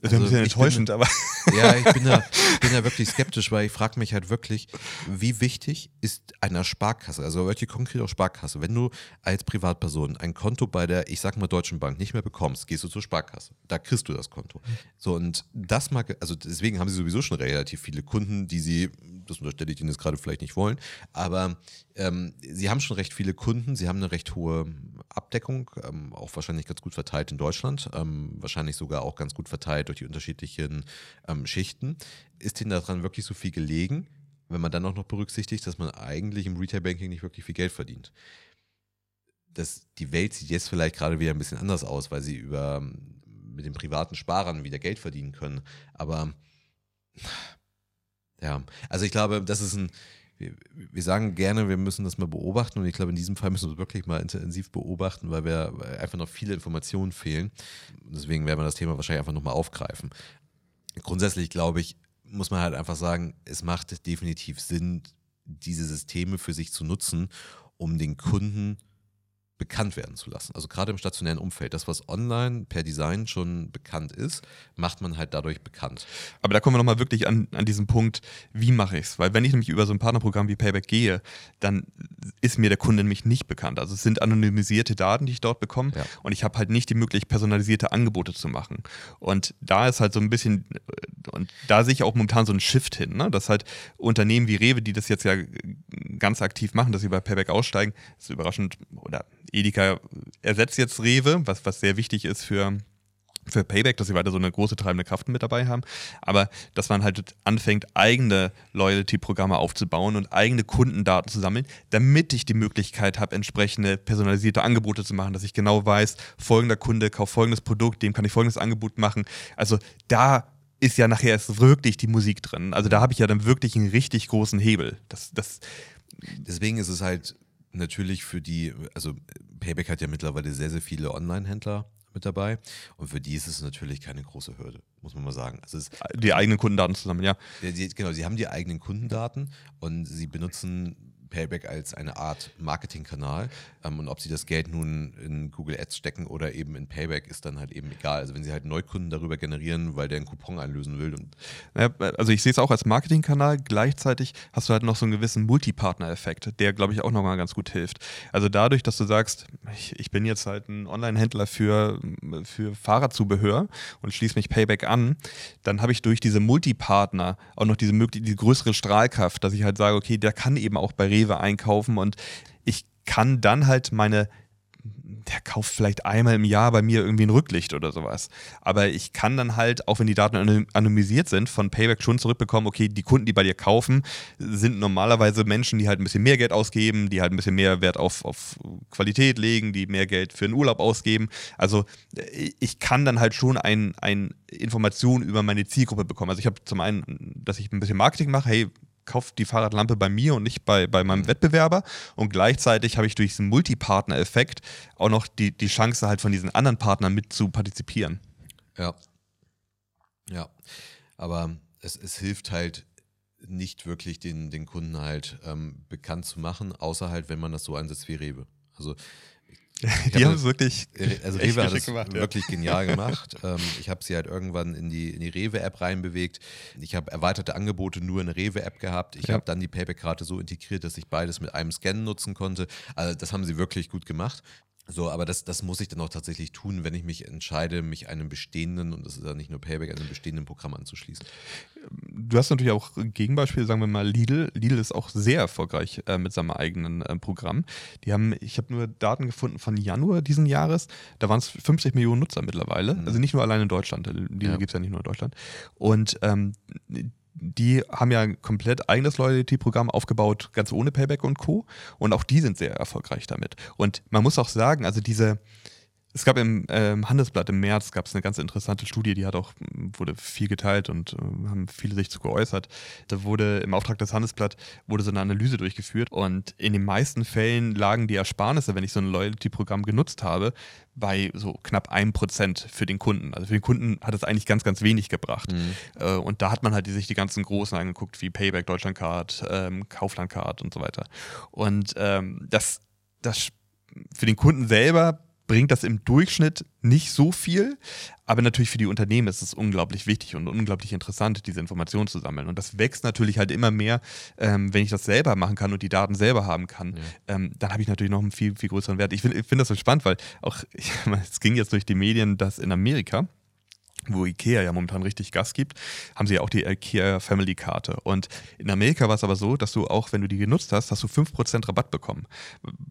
A: das ist also ein bisschen enttäuschend,
B: bin,
A: aber.
B: Ja, ich bin da, bin da wirklich skeptisch, weil ich frage mich halt wirklich, wie wichtig ist einer Sparkasse, also wirklich konkret auch Sparkasse, wenn du als Privatperson ein Konto bei der, ich sag mal, Deutschen Bank nicht mehr bekommst, gehst du zur Sparkasse. Da kriegst du das Konto. So, und das mag, also deswegen haben sie sowieso schon relativ viele Kunden, die sie, das unterstelle ich ihnen jetzt gerade vielleicht nicht wollen, aber ähm, sie haben schon recht viele Kunden, sie haben eine recht hohe Abdeckung, ähm, auch wahrscheinlich ganz gut verteilt in Deutschland, ähm, wahrscheinlich sogar auch ganz gut verteilt durch die unterschiedlichen ähm, Schichten. Ist Ihnen daran wirklich so viel gelegen, wenn man dann auch noch berücksichtigt, dass man eigentlich im Retail-Banking nicht wirklich viel Geld verdient? Das, die Welt sieht jetzt vielleicht gerade wieder ein bisschen anders aus, weil sie über mit den privaten Sparern wieder Geld verdienen können. Aber ja, also ich glaube, das ist ein, wir, wir, sagen gerne, wir müssen das mal beobachten und ich glaube, in diesem Fall müssen wir es wirklich mal intensiv beobachten, weil wir einfach noch viele Informationen fehlen. Deswegen werden wir das Thema wahrscheinlich einfach nochmal aufgreifen. Grundsätzlich glaube ich, muss man halt einfach sagen, es macht definitiv Sinn, diese Systeme für sich zu nutzen, um den Kunden bekannt werden zu lassen. Also gerade im stationären Umfeld. Das, was online per Design schon bekannt ist, macht man halt dadurch bekannt.
A: Aber da kommen wir nochmal wirklich an, an diesen Punkt, wie mache ich es? Weil wenn ich nämlich über so ein Partnerprogramm wie Payback gehe, dann ist mir der Kunde nämlich nicht bekannt. Also es sind anonymisierte Daten, die ich dort bekomme ja. und ich habe halt nicht die Möglichkeit, personalisierte Angebote zu machen. Und da ist halt so ein bisschen, und da sehe ich auch momentan so einen Shift hin, ne? dass halt Unternehmen wie Rewe, die das jetzt ja ganz aktiv machen, dass sie bei Payback aussteigen, ist überraschend oder Edeka ersetzt jetzt Rewe, was, was sehr wichtig ist für, für Payback, dass sie weiter so eine große treibende Kraft mit dabei haben. Aber dass man halt anfängt, eigene Loyalty-Programme aufzubauen und eigene Kundendaten zu sammeln, damit ich die Möglichkeit habe, entsprechende personalisierte Angebote zu machen, dass ich genau weiß, folgender Kunde kauft folgendes Produkt, dem kann ich folgendes Angebot machen. Also da ist ja nachher erst wirklich die Musik drin. Also da habe ich ja dann wirklich einen richtig großen Hebel. Das, das
B: Deswegen ist es halt natürlich für die, also Payback hat ja mittlerweile sehr, sehr viele Online-Händler mit dabei. Und für die ist es natürlich keine große Hürde, muss man mal sagen. Also
A: die eigenen Kundendaten zusammen, ja.
B: Die, genau, sie haben die eigenen Kundendaten und sie benutzen Payback als eine Art Marketingkanal. Ähm, und ob sie das Geld nun in Google Ads stecken oder eben in Payback, ist dann halt eben egal. Also wenn sie halt Neukunden darüber generieren, weil der einen Coupon einlösen will.
A: Ja, also ich sehe es auch als Marketingkanal. Gleichzeitig hast du halt noch so einen gewissen Multipartner-Effekt, der, glaube ich, auch nochmal ganz gut hilft. Also dadurch, dass du sagst, ich, ich bin jetzt halt ein Online-Händler für, für Fahrradzubehör und schließe mich Payback an, dann habe ich durch diese Multipartner auch noch diese, diese größere Strahlkraft, dass ich halt sage, okay, der kann eben auch bei Rewe einkaufen und ich kann dann halt meine der kauft vielleicht einmal im Jahr bei mir irgendwie ein Rücklicht oder sowas. Aber ich kann dann halt, auch wenn die Daten anonymisiert sind, von Payback schon zurückbekommen, okay, die Kunden, die bei dir kaufen, sind normalerweise Menschen, die halt ein bisschen mehr Geld ausgeben, die halt ein bisschen mehr Wert auf, auf Qualität legen, die mehr Geld für einen Urlaub ausgeben. Also ich kann dann halt schon ein, ein Informationen über meine Zielgruppe bekommen. Also ich habe zum einen, dass ich ein bisschen Marketing mache, hey, kauft die Fahrradlampe bei mir und nicht bei, bei meinem mhm. Wettbewerber. Und gleichzeitig habe ich durch diesen Multipartner-Effekt auch noch die, die Chance, halt von diesen anderen Partnern mit zu partizipieren.
B: Ja. Ja. Aber es, es hilft halt nicht wirklich, den, den Kunden halt ähm, bekannt zu machen, außer halt, wenn man das so einsetzt wie Rewe. Also
A: die haben es wirklich.
B: Also Rewe hat es gemacht, wirklich ja. genial gemacht. ähm, ich habe sie halt irgendwann in die, in die Rewe-App reinbewegt. Ich habe erweiterte Angebote nur in der Rewe-App gehabt. Ich ja. habe dann die Payback-Karte so integriert, dass ich beides mit einem Scan nutzen konnte. Also das haben sie wirklich gut gemacht. So, aber das, das muss ich dann auch tatsächlich tun, wenn ich mich entscheide, mich einem bestehenden, und das ist ja nicht nur Payback, einem bestehenden Programm anzuschließen.
A: Du hast natürlich auch Gegenbeispiele, sagen wir mal Lidl. Lidl ist auch sehr erfolgreich äh, mit seinem eigenen äh, Programm. Die haben, ich habe nur Daten gefunden von Januar diesen Jahres, da waren es 50 Millionen Nutzer mittlerweile. Mhm. Also nicht nur allein in Deutschland, Lidl ja. gibt es ja nicht nur in Deutschland. Und ähm, die haben ja ein komplett eigenes Loyalty-Programm aufgebaut, ganz ohne Payback und Co. Und auch die sind sehr erfolgreich damit. Und man muss auch sagen, also diese, es gab im ähm, Handelsblatt im März gab es eine ganz interessante Studie, die hat auch wurde viel geteilt und äh, haben viele sich zu geäußert. Da wurde im Auftrag des Handelsblatt wurde so eine Analyse durchgeführt und in den meisten Fällen lagen die Ersparnisse, wenn ich so ein Loyalty-Programm genutzt habe, bei so knapp einem Prozent für den Kunden. Also für den Kunden hat es eigentlich ganz, ganz wenig gebracht. Mhm. Äh, und da hat man halt sich die ganzen Großen angeguckt, wie Payback, Deutschlandcard, ähm, Kauflandcard und so weiter. Und ähm, das, das für den Kunden selber bringt das im Durchschnitt nicht so viel, aber natürlich für die Unternehmen ist es unglaublich wichtig und unglaublich interessant, diese Informationen zu sammeln. Und das wächst natürlich halt immer mehr, ähm, wenn ich das selber machen kann und die Daten selber haben kann, ja. ähm, dann habe ich natürlich noch einen viel, viel größeren Wert. Ich finde find das so spannend, weil auch, ich, es ging jetzt durch die Medien, dass in Amerika wo Ikea ja momentan richtig Gas gibt, haben sie ja auch die Ikea Family Karte. Und in Amerika war es aber so, dass du auch, wenn du die genutzt hast, hast du 5% Rabatt bekommen.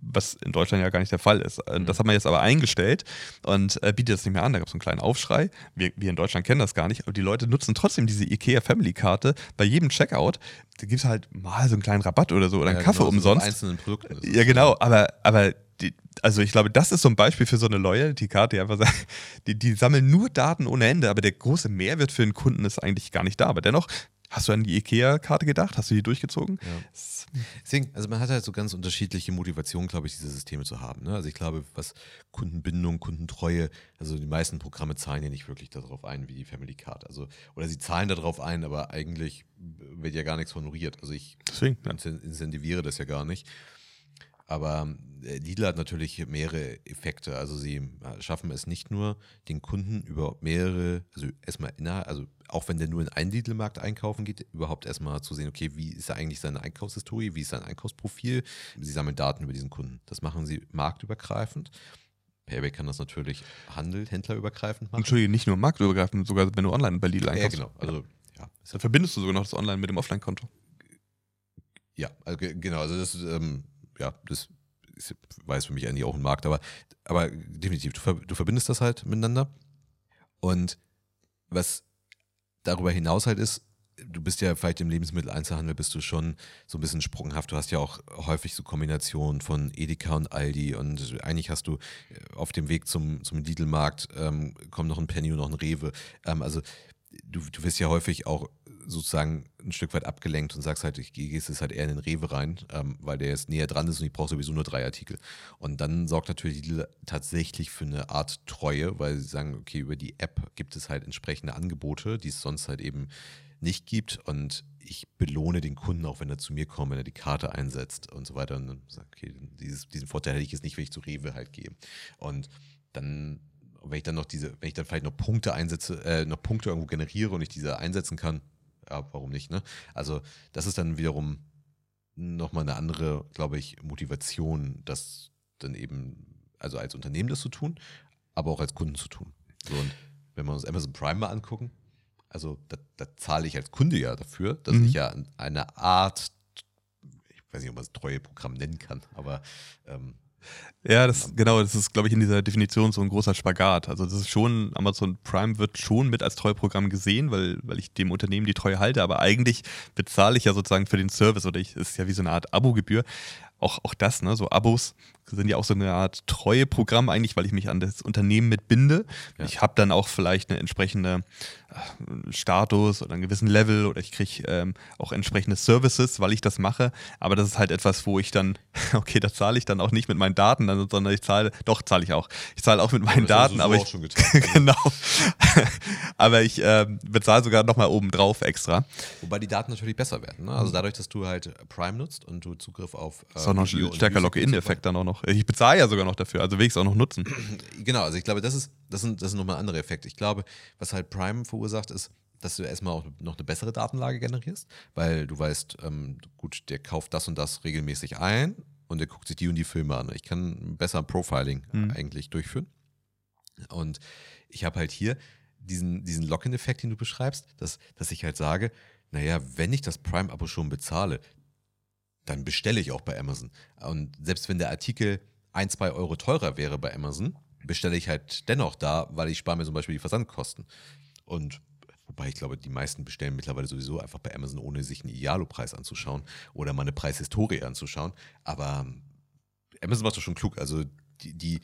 A: Was in Deutschland ja gar nicht der Fall ist. Mhm. Das hat man jetzt aber eingestellt und äh, bietet das nicht mehr an. Da gab es einen kleinen Aufschrei. Wir, wir, in Deutschland kennen das gar nicht, aber die Leute nutzen trotzdem diese Ikea Family Karte bei jedem Checkout. Da gibt es halt mal so einen kleinen Rabatt oder so oder einen ja, Kaffee genau, umsonst. So einzelnen Produkten. Ja, genau. Aber, aber die, also ich glaube, das ist so ein Beispiel für so eine Loyalty-Karte, die einfach sagt, die, die sammeln nur Daten ohne Ende, aber der große Mehrwert für den Kunden ist eigentlich gar nicht da. Aber dennoch, hast du an die IKEA-Karte gedacht? Hast du die durchgezogen? Ja.
B: Deswegen, also man hat halt so ganz unterschiedliche Motivationen, glaube ich, diese Systeme zu haben. Ne? Also ich glaube, was Kundenbindung, Kundentreue, also die meisten Programme zahlen ja nicht wirklich darauf ein, wie die Family Card. Also, oder sie zahlen darauf ein, aber eigentlich wird ja gar nichts honoriert. Also ich Deswegen, ja. incentiviere das ja gar nicht. Aber äh, Lidl hat natürlich mehrere Effekte. Also sie äh, schaffen es nicht nur, den Kunden über mehrere, also erstmal innerhalb, also auch wenn der nur in einen Lidl-Markt einkaufen geht, überhaupt erstmal zu sehen, okay, wie ist eigentlich seine Einkaufshistorie, wie ist sein Einkaufsprofil. Sie sammeln Daten über diesen Kunden. Das machen sie marktübergreifend. Payback kann das natürlich Handel, Händlerübergreifend
A: machen. Entschuldige, nicht nur marktübergreifend, sogar wenn du online bei Lidl einkaufst.
B: Ja, genau. Also,
A: ja. Dann verbindest du sogar noch das Online mit dem Offline-Konto.
B: Ja, also, genau. Also das ähm, ja, das ist, weiß für mich eigentlich auch ein Markt, aber, aber definitiv, du, du verbindest das halt miteinander. Und was darüber hinaus halt ist, du bist ja vielleicht im Lebensmitteleinzelhandel bist du schon so ein bisschen sprunghaft. Du hast ja auch häufig so Kombinationen von Edeka und Aldi und eigentlich hast du äh, auf dem Weg zum, zum Lidl-Markt ähm, kommt noch ein Penny und noch ein Rewe. Ähm, also du, du wirst ja häufig auch sozusagen ein Stück weit abgelenkt und sagst halt, ich gehe jetzt halt eher in den Rewe rein, ähm, weil der jetzt näher dran ist und ich brauche sowieso nur drei Artikel. Und dann sorgt natürlich Lidl tatsächlich für eine Art Treue, weil sie sagen, okay, über die App gibt es halt entsprechende Angebote, die es sonst halt eben nicht gibt. Und ich belohne den Kunden auch, wenn er zu mir kommt, wenn er die Karte einsetzt und so weiter. Und dann sagt, okay, dieses, diesen Vorteil hätte ich jetzt nicht, wenn ich zu Rewe halt gehe. Und dann wenn ich dann noch diese, wenn ich dann vielleicht noch Punkte einsetze, äh, noch Punkte irgendwo generiere und ich diese einsetzen kann, ja, warum nicht, ne? Also, das ist dann wiederum nochmal eine andere, glaube ich, Motivation, das dann eben, also als Unternehmen das zu tun, aber auch als Kunden zu tun. So, und wenn wir uns Amazon Prime mal angucken, also da, da zahle ich als Kunde ja dafür, dass mhm. ich ja eine Art, ich weiß nicht, ob man es Treueprogramm nennen kann, aber ähm,
A: ja, das genau, das ist, glaube ich, in dieser Definition so ein großer Spagat. Also das ist schon, Amazon Prime wird schon mit als Treueprogramm gesehen, weil, weil ich dem Unternehmen die Treue halte, aber eigentlich bezahle ich ja sozusagen für den Service oder ich, ist ja wie so eine Art Abogebühr. Auch, auch das, ne, so Abos sind ja auch so eine Art Treueprogramm eigentlich, weil ich mich an das Unternehmen mitbinde. Ja. Ich habe dann auch vielleicht eine entsprechende äh, Status oder einen gewissen Level oder ich kriege ähm, auch entsprechende Services, weil ich das mache. Aber das ist halt etwas, wo ich dann, okay, da zahle ich dann auch nicht mit meinen Daten, sondern ich zahle, doch zahle ich auch. Ich zahle auch mit meinen ja, Daten, aber ich, genau. aber ich äh, bezahle sogar nochmal oben drauf extra.
B: Wobei die Daten natürlich besser werden. Ne? Also dadurch, dass du halt Prime nutzt und du Zugriff auf
A: äh, ist auch noch ein stärker Login-Effekt dann auch noch noch. Ich bezahle ja sogar noch dafür, also will ich es auch noch nutzen.
B: Genau, also ich glaube, das ist, das sind, das sind nochmal andere Effekte. Ich glaube, was halt Prime verursacht, ist, dass du erstmal auch noch eine bessere Datenlage generierst, weil du weißt, ähm, gut, der kauft das und das regelmäßig ein und der guckt sich die und die Filme an. Ich kann besser Profiling mhm. eigentlich durchführen. Und ich habe halt hier diesen, diesen Lock-in-Effekt, den du beschreibst, dass, dass ich halt sage, naja, wenn ich das Prime-Abo schon bezahle, dann bestelle ich auch bei Amazon. Und selbst wenn der Artikel ein, zwei Euro teurer wäre bei Amazon, bestelle ich halt dennoch da, weil ich spare mir zum Beispiel die Versandkosten. Und wobei ich glaube, die meisten bestellen mittlerweile sowieso einfach bei Amazon, ohne sich einen Ialo-Preis anzuschauen oder mal eine Preishistorie anzuschauen. Aber Amazon macht doch schon klug. Also die, die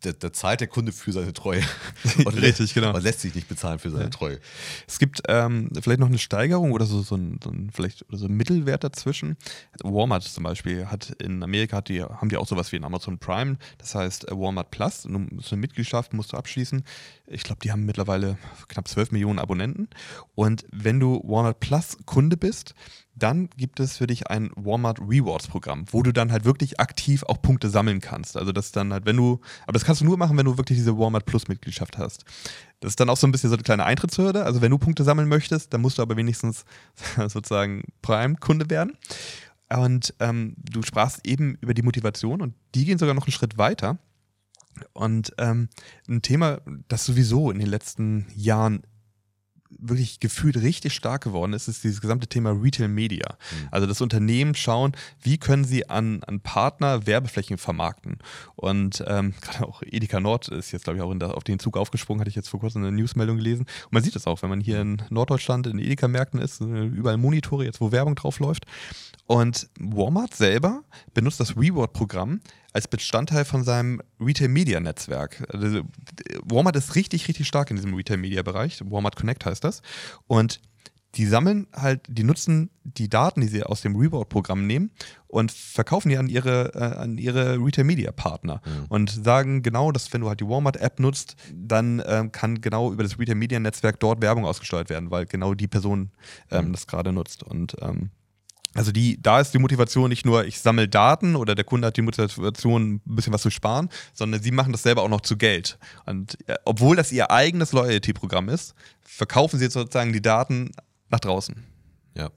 B: da, da, zahlt der Kunde für seine Treue.
A: Und Richtig, genau.
B: Man lässt sich nicht bezahlen für seine ja. Treue.
A: Es gibt ähm, vielleicht noch eine Steigerung oder so, so, ein, so ein, vielleicht, oder so ein Mittelwert dazwischen. Walmart zum Beispiel hat in Amerika hat die, haben die auch sowas wie ein Amazon Prime, das heißt äh, Walmart Plus. So eine Mitgliedschaft musst du abschließen. Ich glaube, die haben mittlerweile knapp 12 Millionen Abonnenten. Und wenn du Walmart Plus Kunde bist, dann gibt es für dich ein Walmart Rewards Programm, wo du dann halt wirklich aktiv auch Punkte sammeln kannst. Also das dann halt, wenn du, aber das kannst du nur machen, wenn du wirklich diese Walmart Plus Mitgliedschaft hast. Das ist dann auch so ein bisschen so eine kleine Eintrittshürde. Also wenn du Punkte sammeln möchtest, dann musst du aber wenigstens sozusagen Prime-Kunde werden. Und ähm, du sprachst eben über die Motivation und die gehen sogar noch einen Schritt weiter. Und ähm, ein Thema, das sowieso in den letzten Jahren wirklich gefühlt richtig stark geworden ist, ist dieses gesamte Thema Retail Media. Mhm. Also das Unternehmen schauen, wie können sie an, an Partner Werbeflächen vermarkten. Und ähm, gerade auch Edeka Nord ist jetzt, glaube ich, auch der, auf den Zug aufgesprungen, hatte ich jetzt vor kurzem eine Newsmeldung gelesen. Und man sieht das auch, wenn man hier in Norddeutschland in Edeka-Märkten ist, äh, überall Monitore jetzt, wo Werbung drauf läuft. Und Walmart selber benutzt das Reward-Programm als Bestandteil von seinem Retail-Media-Netzwerk. Also, Walmart ist richtig, richtig stark in diesem Retail-Media-Bereich. Walmart Connect heißt das. Und die sammeln halt, die nutzen die Daten, die sie aus dem Reward-Programm nehmen und verkaufen die an ihre, äh, ihre Retail-Media-Partner mhm. und sagen genau, dass wenn du halt die Walmart-App nutzt, dann ähm, kann genau über das Retail-Media-Netzwerk dort Werbung ausgesteuert werden, weil genau die Person ähm, mhm. das gerade nutzt. Und ähm, also die, da ist die Motivation nicht nur, ich sammle Daten oder der Kunde hat die Motivation, ein bisschen was zu sparen, sondern sie machen das selber auch noch zu Geld. Und äh, obwohl das ihr eigenes Loyalty-Programm ist, verkaufen sie jetzt sozusagen die Daten nach draußen.
B: Ja.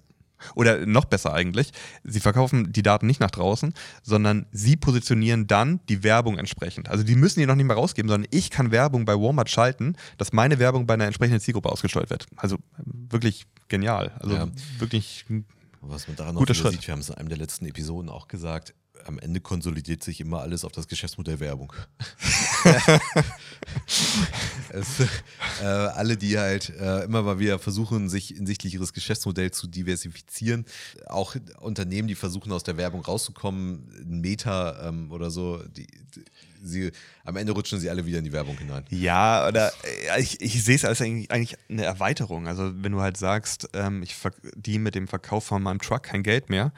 A: Oder noch besser eigentlich, sie verkaufen die Daten nicht nach draußen, sondern sie positionieren dann die Werbung entsprechend. Also die müssen die noch nicht mehr rausgeben, sondern ich kann Werbung bei Walmart schalten, dass meine Werbung bei einer entsprechenden Zielgruppe ausgesteuert wird. Also wirklich genial. Also ja. wirklich
B: was man daran noch sieht, wir haben es in einem der letzten Episoden auch gesagt, am Ende konsolidiert sich immer alles auf das Geschäftsmodell Werbung. es, äh, alle, die halt äh, immer mal wieder versuchen, sich hinsichtlich ihres Geschäftsmodells zu diversifizieren. Auch Unternehmen, die versuchen, aus der Werbung rauszukommen, Meta ähm, oder so, die, die sie, am Ende rutschen sie alle wieder in die Werbung hinein.
A: Ja, oder äh, ich, ich sehe es als eigentlich, eigentlich eine Erweiterung. Also wenn du halt sagst, ähm, ich verdiene mit dem Verkauf von meinem Truck kein Geld mehr,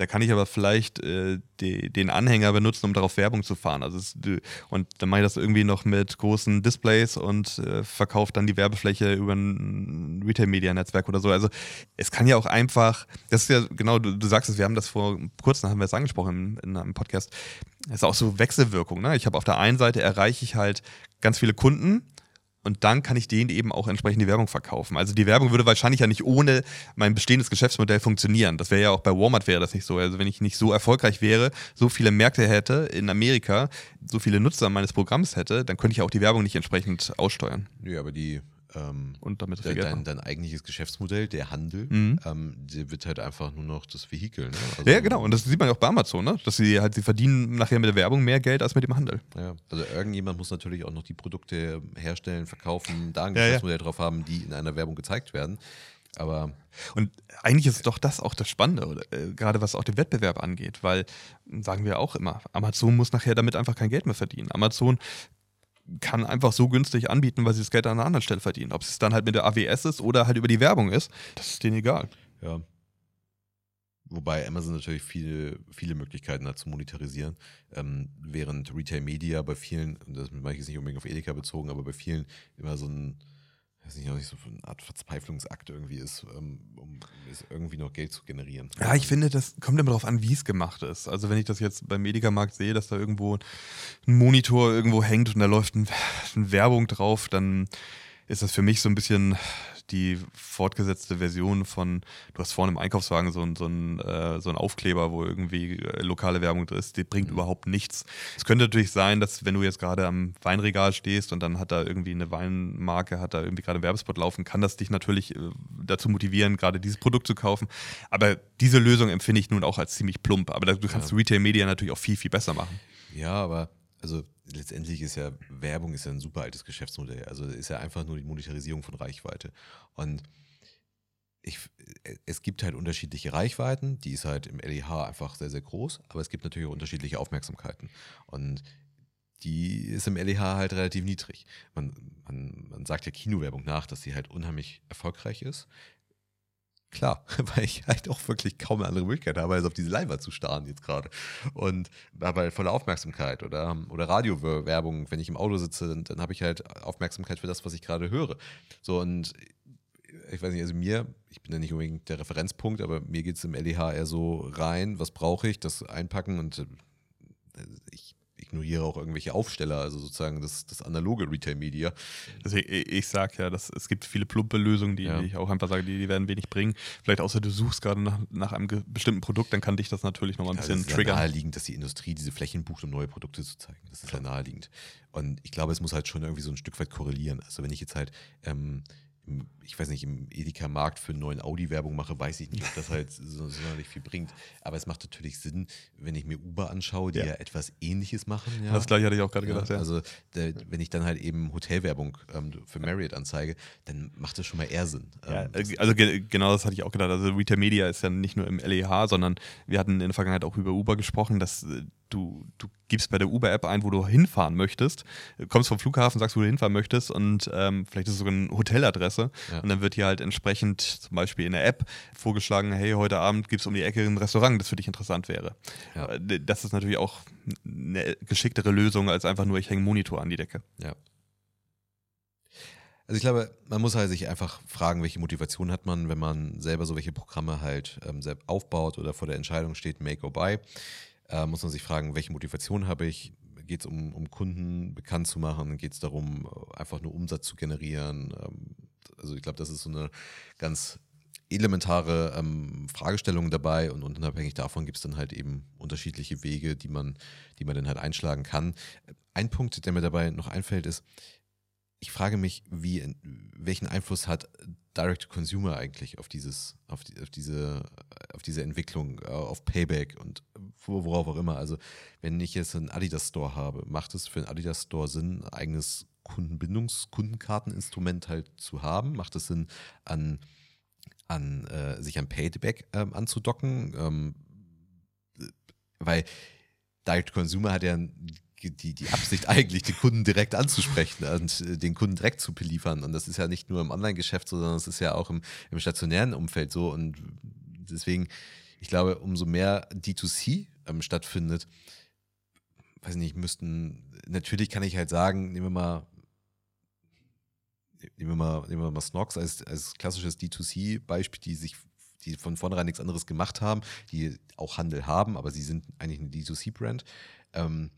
A: da kann ich aber vielleicht äh, die, den Anhänger benutzen, um darauf Werbung zu fahren. Also es, und dann mache ich das irgendwie noch mit großen Displays und äh, verkaufe dann die Werbefläche über ein Retail-Media-Netzwerk oder so. Also es kann ja auch einfach, das ist ja genau, du, du sagst es, wir haben das vor kurzem, haben wir es angesprochen in, in einem Podcast, es ist auch so Wechselwirkung. Ne? Ich habe auf der einen Seite erreiche ich halt ganz viele Kunden und dann kann ich denen eben auch entsprechend die Werbung verkaufen. Also die Werbung würde wahrscheinlich ja nicht ohne mein bestehendes Geschäftsmodell funktionieren. Das wäre ja auch bei Walmart wäre das nicht so. Also wenn ich nicht so erfolgreich wäre, so viele Märkte hätte in Amerika, so viele Nutzer meines Programms hätte, dann könnte ich auch die Werbung nicht entsprechend aussteuern.
B: Ja, aber die ähm,
A: und damit
B: dein, dein, dein, eigentliches Geschäftsmodell, der Handel,
A: mhm.
B: ähm, der wird halt einfach nur noch das Vehikel. Ne?
A: Also ja, genau. Und das sieht man ja auch bei Amazon, ne? dass sie halt, sie verdienen nachher mit der Werbung mehr Geld als mit dem Handel.
B: Ja, also irgendjemand muss natürlich auch noch die Produkte herstellen, verkaufen, da ein ja, Geschäftsmodell ja. drauf haben, die in einer Werbung gezeigt werden. Aber
A: und eigentlich ist doch das auch das Spannende, oder, äh, gerade was auch den Wettbewerb angeht, weil sagen wir auch immer, Amazon muss nachher damit einfach kein Geld mehr verdienen. Amazon kann einfach so günstig anbieten, weil sie das Geld an einer anderen Stelle verdienen. Ob es dann halt mit der AWS ist oder halt über die Werbung ist, das ist denen egal.
B: Ja. Wobei Amazon natürlich viele, viele Möglichkeiten hat zu monetarisieren, ähm, während Retail Media bei vielen, und das mache ich nicht unbedingt auf Edeka bezogen, aber bei vielen immer so ein weiß nicht, nicht so eine Art Verzweiflungsakt irgendwie ist, ähm, um irgendwie noch Geld zu generieren.
A: Ja, ich finde, das kommt immer darauf an, wie es gemacht ist. Also wenn ich das jetzt beim Mediamarkt sehe, dass da irgendwo ein Monitor irgendwo hängt und da läuft ein, eine Werbung drauf, dann ist das für mich so ein bisschen die fortgesetzte Version von, du hast vorne im Einkaufswagen so, so, ein, äh, so einen Aufkleber, wo irgendwie äh, lokale Werbung drin ist, die bringt mhm. überhaupt nichts. Es könnte natürlich sein, dass wenn du jetzt gerade am Weinregal stehst und dann hat da irgendwie eine Weinmarke, hat da irgendwie gerade einen Werbespot laufen, kann das dich natürlich äh, dazu motivieren, gerade dieses Produkt zu kaufen. Aber diese Lösung empfinde ich nun auch als ziemlich plump. Aber du kannst ja. Retail Media natürlich auch viel, viel besser machen.
B: Ja, aber also letztendlich ist ja Werbung ist ja ein super altes Geschäftsmodell. Also ist ja einfach nur die Monetarisierung von Reichweite. Und ich, es gibt halt unterschiedliche Reichweiten, die ist halt im LEH einfach sehr, sehr groß, aber es gibt natürlich auch unterschiedliche Aufmerksamkeiten. Und die ist im LEH halt relativ niedrig. Man, man, man sagt ja Kinowerbung nach, dass sie halt unheimlich erfolgreich ist. Klar, weil ich halt auch wirklich kaum eine andere Möglichkeit habe, als auf diese Leinwand zu starren jetzt gerade. Und halt volle Aufmerksamkeit oder, oder Radiowerbung, wenn ich im Auto sitze, dann, dann habe ich halt Aufmerksamkeit für das, was ich gerade höre. So und ich weiß nicht, also mir, ich bin ja nicht unbedingt der Referenzpunkt, aber mir geht es im LEH eher so rein, was brauche ich, das einpacken und äh, ignoriere auch irgendwelche Aufsteller, also sozusagen das, das analoge Retail-Media.
A: Also ich, ich sage ja, dass es gibt viele plumpe Lösungen, die, ja. die ich auch einfach sage, die, die, werden wenig bringen. Vielleicht außer du suchst gerade nach, nach einem bestimmten Produkt, dann kann dich das natürlich noch mal ein ja, bisschen
B: triggern. Es ist ja naheliegend, dass die Industrie diese Flächen bucht, um neue Produkte zu zeigen. Das ist ja naheliegend. Und ich glaube, es muss halt schon irgendwie so ein Stück weit korrelieren. Also wenn ich jetzt halt ähm, ich weiß nicht, im Edeka-Markt für einen neuen Audi Werbung mache, weiß ich nicht, ob das halt so sonderlich viel bringt. Aber es macht natürlich Sinn, wenn ich mir Uber anschaue, die ja, ja etwas Ähnliches machen. Ja.
A: Das gleiche hatte ich auch gerade gedacht, ja.
B: Also der, wenn ich dann halt eben Hotelwerbung ähm, für Marriott anzeige, dann macht das schon mal eher Sinn.
A: Ähm, also ge genau das hatte ich auch gedacht. Also Retail Media ist ja nicht nur im LEH, sondern wir hatten in der Vergangenheit auch über Uber gesprochen, dass äh, du, du gibst bei der Uber-App ein, wo du hinfahren möchtest, kommst vom Flughafen, sagst, wo du hinfahren möchtest und ähm, vielleicht ist es sogar eine Hoteladresse ja. und dann wird dir halt entsprechend zum Beispiel in der App vorgeschlagen, hey, heute Abend gibt es um die Ecke ein Restaurant, das für dich interessant wäre. Ja. Äh, das ist natürlich auch eine geschicktere Lösung, als einfach nur, ich hänge einen Monitor an die Decke.
B: Ja. Also ich glaube, man muss halt sich einfach fragen, welche Motivation hat man, wenn man selber so welche Programme halt ähm, selbst aufbaut oder vor der Entscheidung steht, make or buy äh, muss man sich fragen, welche Motivation habe ich? Geht es um, um Kunden bekannt zu machen? Geht es darum, einfach nur Umsatz zu generieren? Ähm, also ich glaube, das ist so eine ganz elementare ähm, Fragestellung dabei und unabhängig davon gibt es dann halt eben unterschiedliche Wege, die man, die man dann halt einschlagen kann. Ein Punkt, der mir dabei noch einfällt, ist, ich frage mich, wie, welchen Einfluss hat Direct-to-Consumer eigentlich auf dieses, auf, die, auf diese, auf diese Entwicklung, äh, auf Payback und worauf auch immer. Also, wenn ich jetzt einen Adidas Store habe, macht es für einen Adidas Store Sinn, ein eigenes Kundenbindungs-, Kundenkarteninstrument halt zu haben? Macht es Sinn, an, an äh, sich an Payback ähm, anzudocken? Ähm, weil Direct Consumer hat ja die, die Absicht eigentlich, die Kunden direkt anzusprechen und äh, den Kunden direkt zu beliefern. Und das ist ja nicht nur im Online-Geschäft so, sondern es ist ja auch im, im stationären Umfeld so. Und deswegen, ich glaube, umso mehr D2C ähm, stattfindet, weiß nicht, müssten, natürlich kann ich halt sagen, nehmen wir mal, nehmen wir mal, nehmen wir mal Snox als, als klassisches D2C-Beispiel, die sich die von vornherein nichts anderes gemacht haben, die auch Handel haben, aber sie sind eigentlich eine D2C-Brand. Ähm,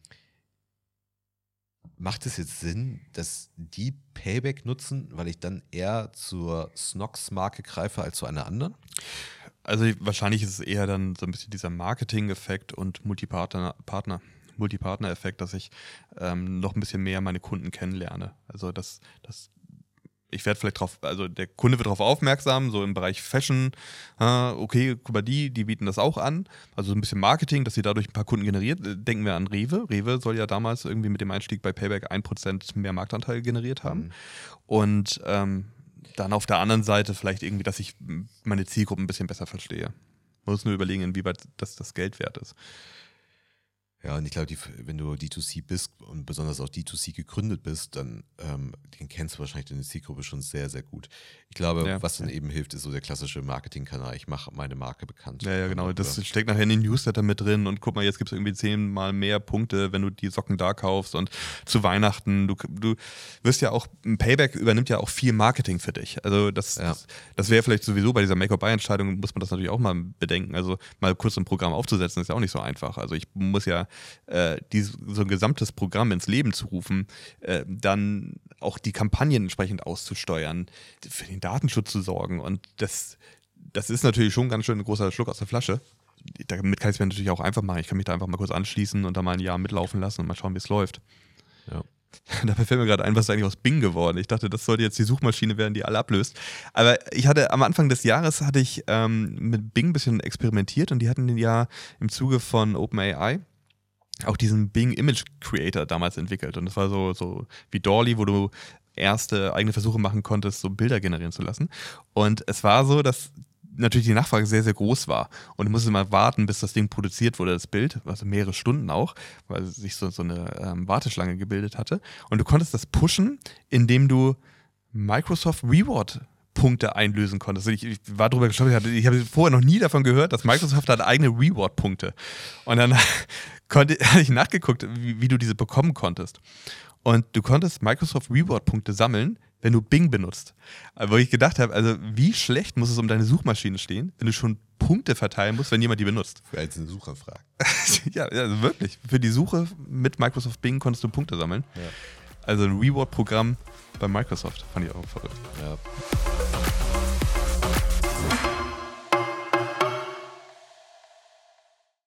B: macht es jetzt Sinn, dass die Payback nutzen, weil ich dann eher zur Snox-Marke greife als zu einer anderen?
A: Also wahrscheinlich ist es eher dann so ein bisschen dieser Marketing-Effekt und Multipartner, Partner, Multipartner-Effekt, dass ich ähm, noch ein bisschen mehr meine Kunden kennenlerne. Also dass, dass ich werde vielleicht drauf, also der Kunde wird darauf aufmerksam, so im Bereich Fashion, äh, okay, guck mal, die, die bieten das auch an. Also so ein bisschen Marketing, dass sie dadurch ein paar Kunden generiert. Denken wir an Rewe. Rewe soll ja damals irgendwie mit dem Einstieg bei Payback 1% mehr Marktanteil generiert haben. Mhm. Und ähm, dann auf der anderen Seite vielleicht irgendwie, dass ich meine Zielgruppe ein bisschen besser verstehe. Man muss nur überlegen, inwieweit das das Geld wert ist.
B: Ja, und ich glaube, wenn du D2C bist und besonders auch D2C gegründet bist, dann ähm, den kennst du wahrscheinlich deine Zielgruppe schon sehr, sehr gut. Ich glaube, ja, was dann eben hilft, ist so der klassische Marketingkanal. Ich mache meine Marke bekannt.
A: Ja, ja, genau. Das oder? steckt nachher in den Newsletter mit drin und guck mal, jetzt gibt es irgendwie zehnmal mehr Punkte, wenn du die Socken da kaufst und zu Weihnachten. Du, du wirst ja auch, ein Payback übernimmt ja auch viel Marketing für dich. Also das, ja. das, das wäre vielleicht sowieso bei dieser Make-or-Buy-Entscheidung, muss man das natürlich auch mal bedenken. Also mal kurz ein Programm aufzusetzen, ist ja auch nicht so einfach. Also ich muss ja äh, so ein gesamtes Programm ins Leben zu rufen, äh, dann auch die Kampagnen entsprechend auszusteuern, für den Datenschutz zu sorgen. Und das, das ist natürlich schon ganz schön ein großer Schluck aus der Flasche. Damit kann ich es mir natürlich auch einfach machen. Ich kann mich da einfach mal kurz anschließen und da mal ein Jahr mitlaufen lassen und mal schauen, wie es läuft. Ja. Dabei fällt mir gerade ein, was ist eigentlich aus Bing geworden? Ich dachte, das sollte jetzt die Suchmaschine werden, die alle ablöst. Aber ich hatte am Anfang des Jahres hatte ich ähm, mit Bing ein bisschen experimentiert und die hatten ja im Zuge von OpenAI auch diesen Bing Image Creator damals entwickelt. Und das war so, so wie Dolly, wo du erste eigene Versuche machen konntest, so Bilder generieren zu lassen. Und es war so, dass natürlich die Nachfrage sehr, sehr groß war. Und du musstest mal warten, bis das Ding produziert wurde, das Bild, also mehrere Stunden auch, weil sich so, so eine ähm, Warteschlange gebildet hatte. Und du konntest das pushen, indem du Microsoft Reward Punkte einlösen konntest. Ich, ich war darüber gestolpert, ich habe vorher noch nie davon gehört, dass Microsoft hat eigene Reward-Punkte. Und dann konnte, habe ich nachgeguckt, wie, wie, du diese bekommen konntest. Und du konntest Microsoft Reward-Punkte sammeln, wenn du Bing benutzt. Wo ich gedacht habe, also wie schlecht muss es um deine Suchmaschine stehen, wenn du schon Punkte verteilen musst, wenn jemand die benutzt.
B: Für einzelne Suchanfragen.
A: ja, also wirklich. Für die Suche mit Microsoft Bing konntest du Punkte sammeln. Ja. Also ein Reward-Programm bei Microsoft. Fand ich auch verrückt. Ja.